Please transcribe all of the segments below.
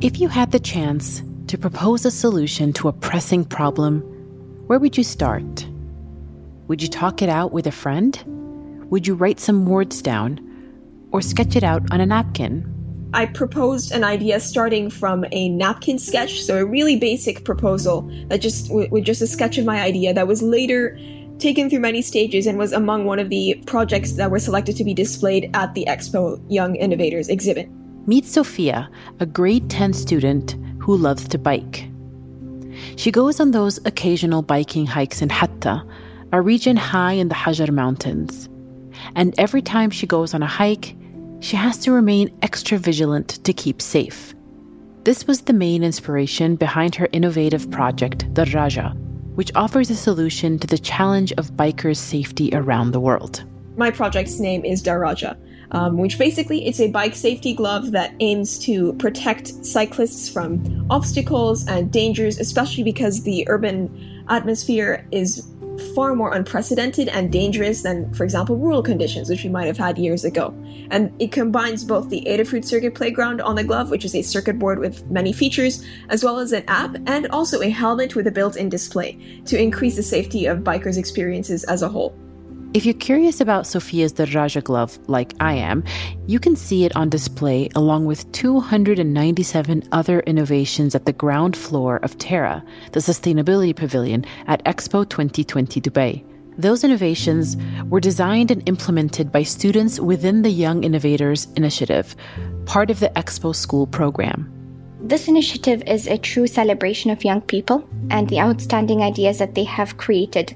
If you had the chance to propose a solution to a pressing problem, where would you start? Would you talk it out with a friend? Would you write some words down or sketch it out on a napkin? I proposed an idea starting from a napkin sketch, so a really basic proposal that just with just a sketch of my idea that was later taken through many stages and was among one of the projects that were selected to be displayed at the Expo Young Innovators exhibit. Meet Sofia, a grade 10 student who loves to bike. She goes on those occasional biking hikes in Hatta, a region high in the Hajar Mountains. And every time she goes on a hike, she has to remain extra vigilant to keep safe. This was the main inspiration behind her innovative project, Darraja, which offers a solution to the challenge of bikers' safety around the world. My project's name is Darraja, um, which basically it's a bike safety glove that aims to protect cyclists from obstacles and dangers, especially because the urban atmosphere is far more unprecedented and dangerous than, for example, rural conditions, which we might have had years ago. And it combines both the Adafruit Circuit Playground on the glove, which is a circuit board with many features, as well as an app and also a helmet with a built in display to increase the safety of bikers' experiences as a whole. If you're curious about Sofia's Darraja glove, like I am, you can see it on display along with 297 other innovations at the ground floor of Terra, the sustainability pavilion at Expo 2020 Dubai. Those innovations were designed and implemented by students within the Young Innovators Initiative, part of the Expo School program. This initiative is a true celebration of young people and the outstanding ideas that they have created.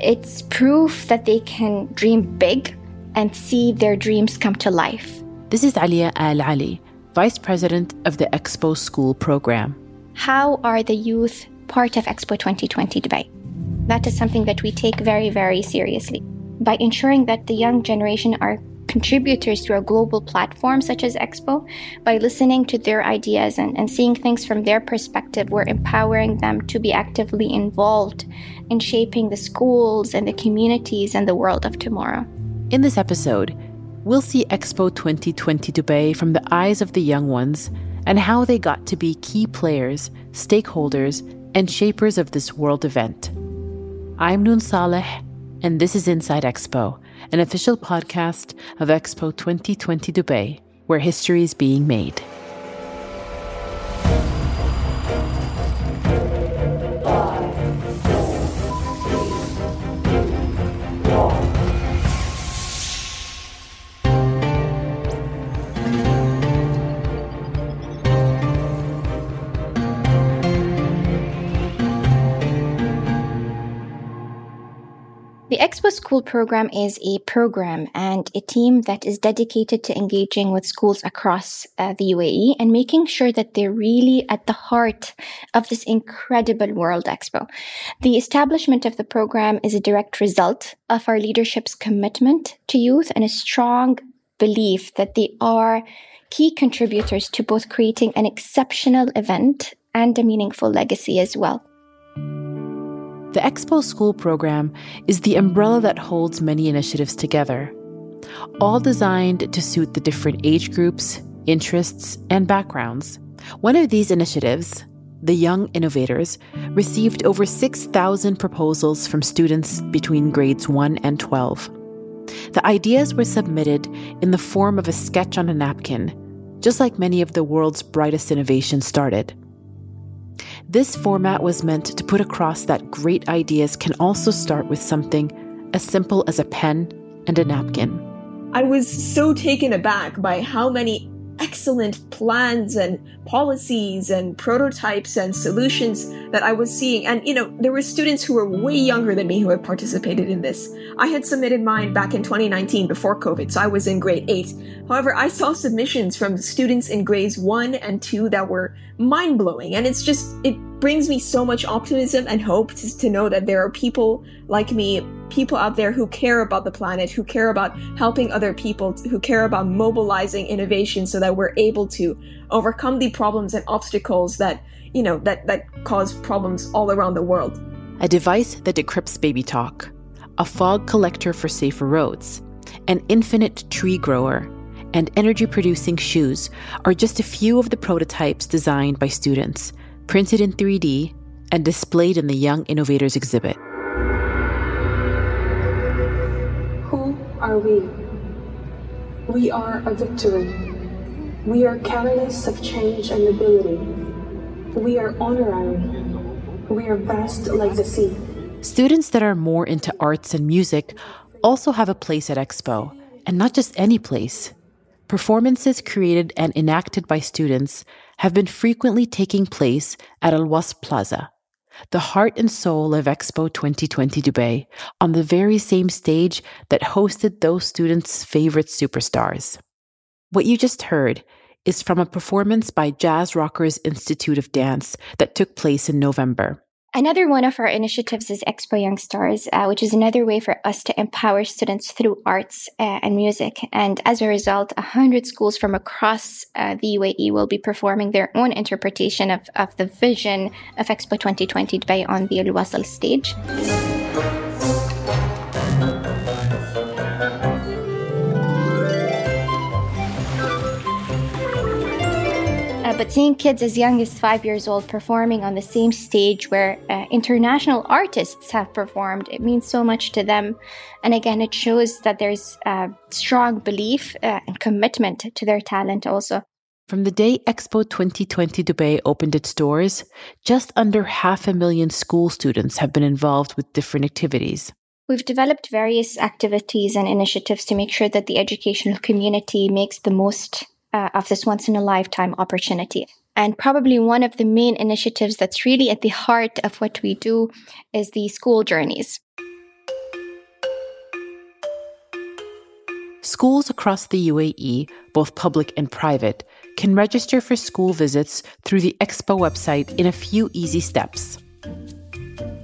It's proof that they can dream big and see their dreams come to life. This is Alia Al Ali, Vice President of the Expo School program. How are the youth part of Expo 2020 Dubai? That is something that we take very, very seriously. By ensuring that the young generation are contributors to a global platform such as Expo, by listening to their ideas and, and seeing things from their perspective, we're empowering them to be actively involved in shaping the schools and the communities and the world of tomorrow. In this episode, we'll see Expo 2020 Dubai from the eyes of the young ones and how they got to be key players, stakeholders, and shapers of this world event. I'm Noon Saleh, and this is Inside Expo an official podcast of Expo 2020 Dubai, where history is being made. The Expo School program is a program and a team that is dedicated to engaging with schools across uh, the UAE and making sure that they're really at the heart of this incredible World Expo. The establishment of the program is a direct result of our leadership's commitment to youth and a strong belief that they are key contributors to both creating an exceptional event and a meaningful legacy as well. The Expo School program is the umbrella that holds many initiatives together, all designed to suit the different age groups, interests, and backgrounds. One of these initiatives, the Young Innovators, received over 6,000 proposals from students between grades 1 and 12. The ideas were submitted in the form of a sketch on a napkin, just like many of the world's brightest innovations started. This format was meant to put across that great ideas can also start with something as simple as a pen and a napkin. I was so taken aback by how many excellent plans and policies and prototypes and solutions that I was seeing. And, you know, there were students who were way younger than me who had participated in this. I had submitted mine back in 2019 before COVID, so I was in grade 8. However, I saw submissions from students in grades 1 and 2 that were mind blowing. And it's just, it brings me so much optimism and hope to, to know that there are people like me people out there who care about the planet, who care about helping other people, who care about mobilizing innovation so that we're able to overcome the problems and obstacles that, you know, that, that cause problems all around the world. A device that decrypts baby talk, a fog collector for safer roads, an infinite tree grower, and energy producing shoes are just a few of the prototypes designed by students, printed in 3D, and displayed in the Young Innovators exhibit. Who are we? We are a victory. We are catalysts of change and ability. We are honorary. We are vast like the sea. Students that are more into arts and music also have a place at Expo, and not just any place. Performances created and enacted by students have been frequently taking place at Al Wasl Plaza, the heart and soul of Expo 2020 Dubai, on the very same stage that hosted those students' favorite superstars. What you just heard is from a performance by Jazz Rockers Institute of Dance that took place in November. Another one of our initiatives is Expo Young Stars, uh, which is another way for us to empower students through arts uh, and music. And as a result, 100 schools from across uh, the UAE will be performing their own interpretation of, of the vision of Expo 2020 Dubai on the Al Wasl stage. But seeing kids as young as five years old performing on the same stage where uh, international artists have performed, it means so much to them. And again, it shows that there's a strong belief uh, and commitment to their talent also. From the day Expo 2020 Dubai opened its doors, just under half a million school students have been involved with different activities. We've developed various activities and initiatives to make sure that the educational community makes the most uh, of this once in a lifetime opportunity. And probably one of the main initiatives that's really at the heart of what we do is the school journeys. Schools across the UAE, both public and private, can register for school visits through the Expo website in a few easy steps.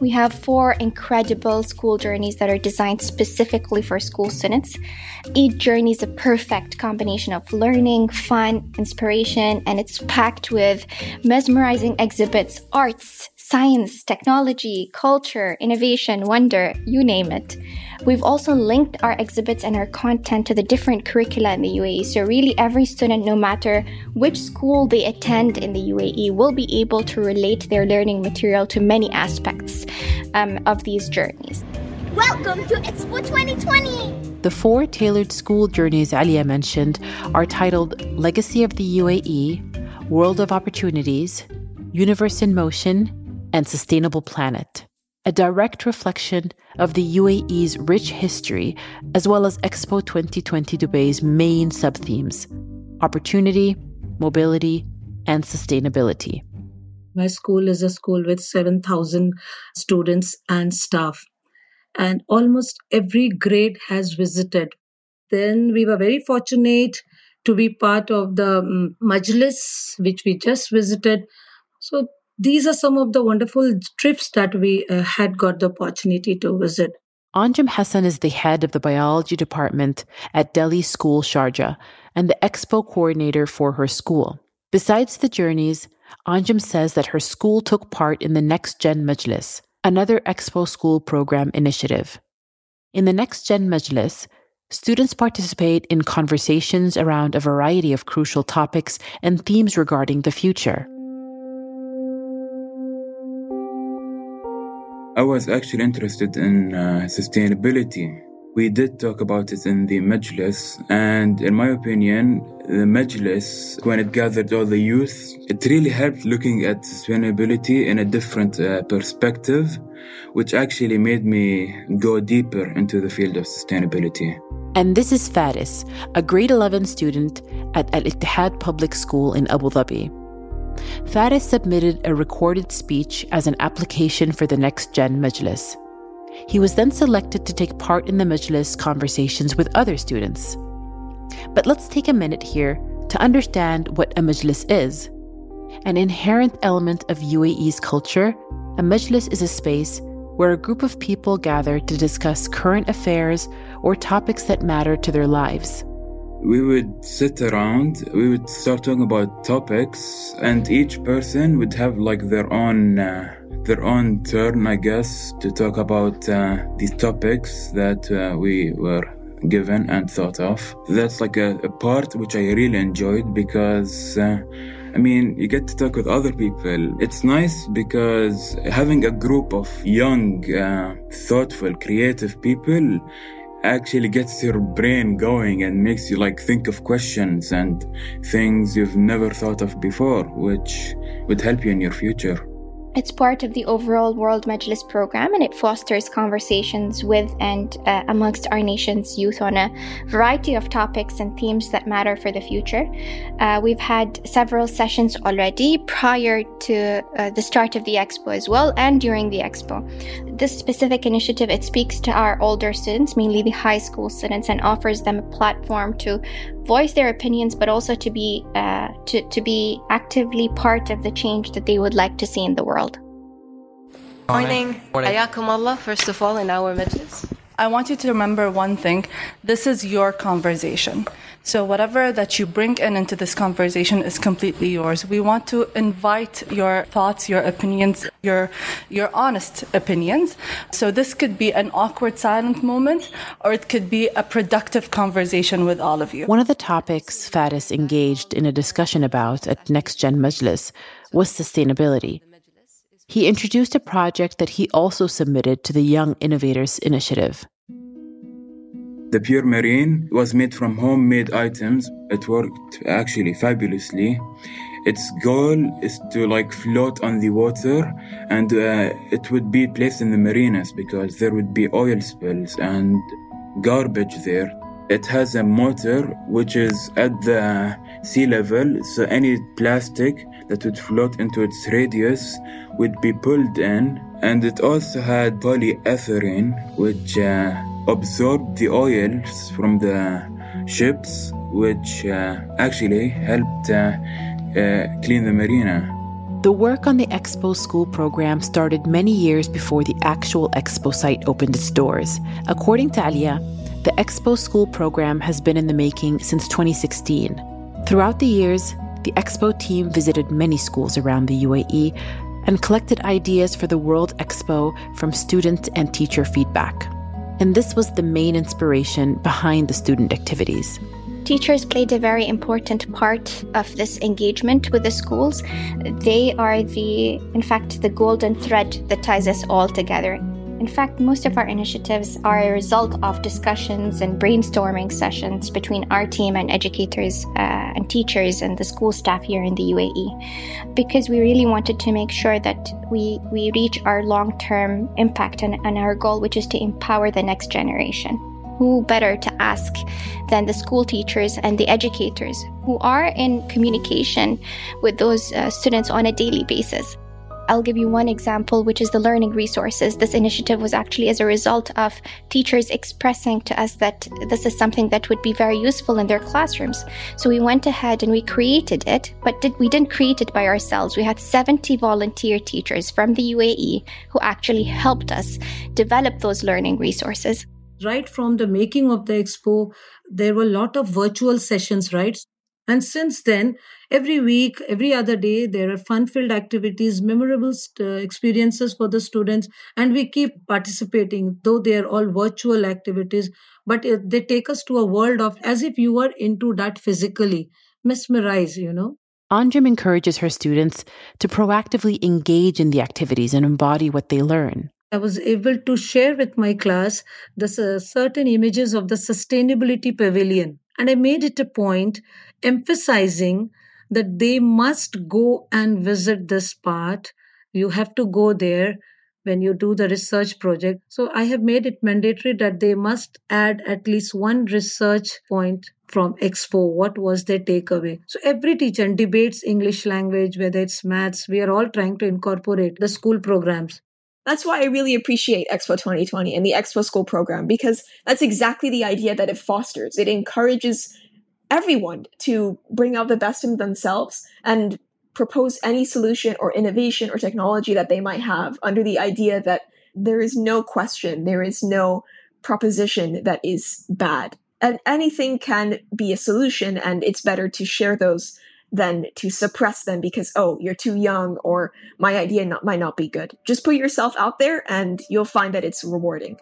We have four incredible school journeys that are designed specifically for school students. Each journey is a perfect combination of learning, fun, inspiration, and it's packed with mesmerizing exhibits, arts, science, technology, culture, innovation, wonder, you name it. We've also linked our exhibits and our content to the different curricula in the UAE. So, really, every student, no matter which school they attend in the UAE, will be able to relate their learning material to many aspects um, of these journeys. Welcome to Expo 2020! The four tailored school journeys Alia mentioned are titled Legacy of the UAE, World of Opportunities, Universe in Motion, and Sustainable Planet, a direct reflection of the UAE's rich history, as well as Expo 2020 Dubai's main sub themes opportunity, mobility, and sustainability. My school is a school with 7,000 students and staff, and almost every grade has visited. Then we were very fortunate to be part of the um, Majlis, which we just visited. So these are some of the wonderful trips that we uh, had got the opportunity to visit. Anjum Hassan is the head of the biology department at Delhi School Sharjah and the expo coordinator for her school. Besides the journeys, Anjum says that her school took part in the Next Gen Majlis, another expo school program initiative. In the Next Gen Majlis, students participate in conversations around a variety of crucial topics and themes regarding the future. I was actually interested in uh, sustainability. We did talk about it in the Majlis, and in my opinion, the Majlis, when it gathered all the youth, it really helped looking at sustainability in a different uh, perspective, which actually made me go deeper into the field of sustainability. And this is Faris, a grade 11 student at Al Ittihad Public School in Abu Dhabi. Faris submitted a recorded speech as an application for the Next Gen Majlis. He was then selected to take part in the Majlis conversations with other students. But let's take a minute here to understand what a Majlis is. An inherent element of UAE's culture, a Majlis is a space where a group of people gather to discuss current affairs or topics that matter to their lives we would sit around we would start talking about topics and each person would have like their own uh, their own turn i guess to talk about uh, these topics that uh, we were given and thought of. That's like a, a part which I really enjoyed because. Uh, I mean, you get to talk with other people. It's nice because having a group of young, uh, thoughtful, creative people actually gets your brain going and makes you like think of questions and things you've never thought of before, which would help you in your future. It's part of the overall World Majlis program and it fosters conversations with and uh, amongst our nation's youth on a variety of topics and themes that matter for the future. Uh, we've had several sessions already prior to uh, the start of the expo as well and during the expo. This specific initiative it speaks to our older students, mainly the high school students, and offers them a platform to voice their opinions, but also to be uh, to, to be actively part of the change that they would like to see in the world. Morning. Ayakum Allah, first of all, in our majlis. I want you to remember one thing. This is your conversation. So whatever that you bring in into this conversation is completely yours. We want to invite your thoughts, your opinions, your your honest opinions. So this could be an awkward silent moment or it could be a productive conversation with all of you. One of the topics Faris engaged in a discussion about at Next Gen Majlis was sustainability. He introduced a project that he also submitted to the Young Innovators Initiative. The Pure Marine was made from homemade items. It worked actually fabulously. Its goal is to like float on the water and uh, it would be placed in the marinas because there would be oil spills and garbage there. It has a motor which is at the sea level, so any plastic that would float into its radius would be pulled in. And it also had polyethylene, which uh, absorbed the oils from the ships, which uh, actually helped uh, uh, clean the marina. The work on the Expo School program started many years before the actual Expo site opened its doors. According to Alia, the Expo School program has been in the making since 2016. Throughout the years, the Expo team visited many schools around the UAE and collected ideas for the World Expo from student and teacher feedback. And this was the main inspiration behind the student activities. Teachers played a very important part of this engagement with the schools. They are the, in fact, the golden thread that ties us all together. In fact, most of our initiatives are a result of discussions and brainstorming sessions between our team and educators uh, and teachers and the school staff here in the UAE because we really wanted to make sure that we, we reach our long term impact and, and our goal, which is to empower the next generation. Who better to ask than the school teachers and the educators who are in communication with those uh, students on a daily basis? I'll give you one example, which is the learning resources. This initiative was actually as a result of teachers expressing to us that this is something that would be very useful in their classrooms. So we went ahead and we created it, but did, we didn't create it by ourselves. We had 70 volunteer teachers from the UAE who actually helped us develop those learning resources. Right from the making of the expo, there were a lot of virtual sessions, right? And since then, every week, every other day, there are fun filled activities, memorable uh, experiences for the students, and we keep participating, though they are all virtual activities. But they take us to a world of as if you were into that physically, mesmerize, you know. Anjum encourages her students to proactively engage in the activities and embody what they learn. I was able to share with my class the uh, certain images of the sustainability pavilion. And I made it a point emphasizing that they must go and visit this part. You have to go there when you do the research project. So I have made it mandatory that they must add at least one research point from Expo. What was their takeaway? So every teacher debates English language, whether it's maths, we are all trying to incorporate the school programs. That's why I really appreciate Expo 2020 and the Expo School program because that's exactly the idea that it fosters. It encourages everyone to bring out the best in themselves and propose any solution or innovation or technology that they might have under the idea that there is no question, there is no proposition that is bad. And anything can be a solution, and it's better to share those than to suppress them because oh you're too young or my idea not, might not be good. Just put yourself out there and you'll find that it's rewarding.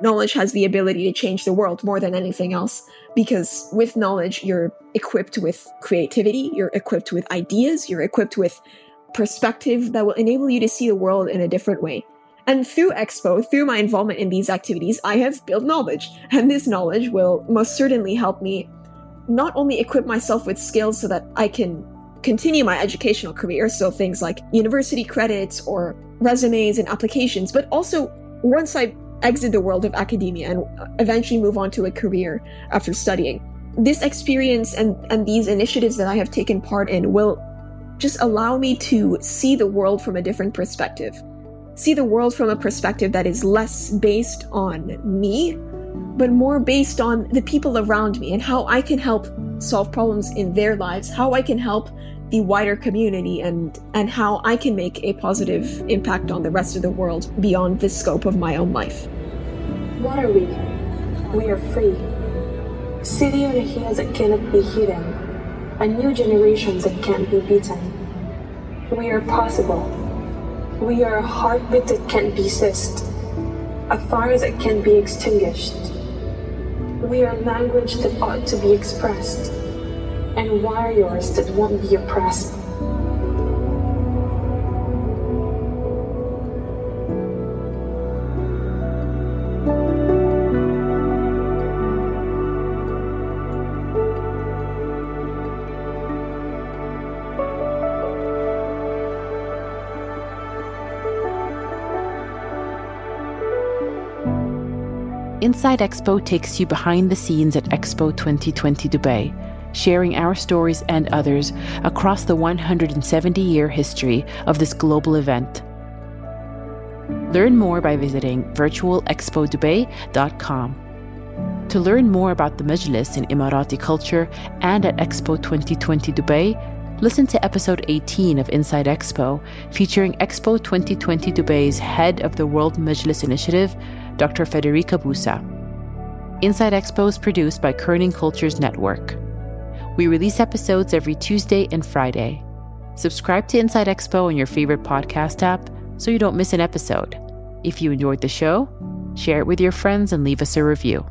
Knowledge has the ability to change the world more than anything else because with knowledge you're equipped with creativity you're equipped with ideas you're equipped with perspective that will enable you to see the world in a different way and through expo through my involvement in these activities i have built knowledge and this knowledge will most certainly help me not only equip myself with skills so that i can continue my educational career so things like university credits or resumes and applications but also once i exit the world of academia and eventually move on to a career after studying. This experience and, and these initiatives that I have taken part in will just allow me to see the world from a different perspective. See the world from a perspective that is less based on me, but more based on the people around me and how I can help solve problems in their lives, how I can help the wider community and and how I can make a positive impact on the rest of the world beyond the scope of my own life. What are we? We are free. City on the hills that cannot be hidden, a new generation that can't be beaten. We are possible. We are a heartbeat that can't be ceased, a fire that can't be extinguished. We are language that ought to be expressed and warriors that won't be oppressed. Inside Expo takes you behind the scenes at Expo 2020 Dubai sharing our stories and others across the 170 year history of this global event. Learn more by visiting virtualexpodubai.com. To learn more about the Majlis in Emirati culture and at Expo 2020 Dubai, listen to episode 18 of Inside Expo, featuring Expo 2020 Dubai's head of the World Majlis Initiative, Dr. Federica Busa. Inside Expo is produced by Kerning Cultures Network. We release episodes every Tuesday and Friday. Subscribe to Inside Expo on your favorite podcast app so you don't miss an episode. If you enjoyed the show, share it with your friends and leave us a review.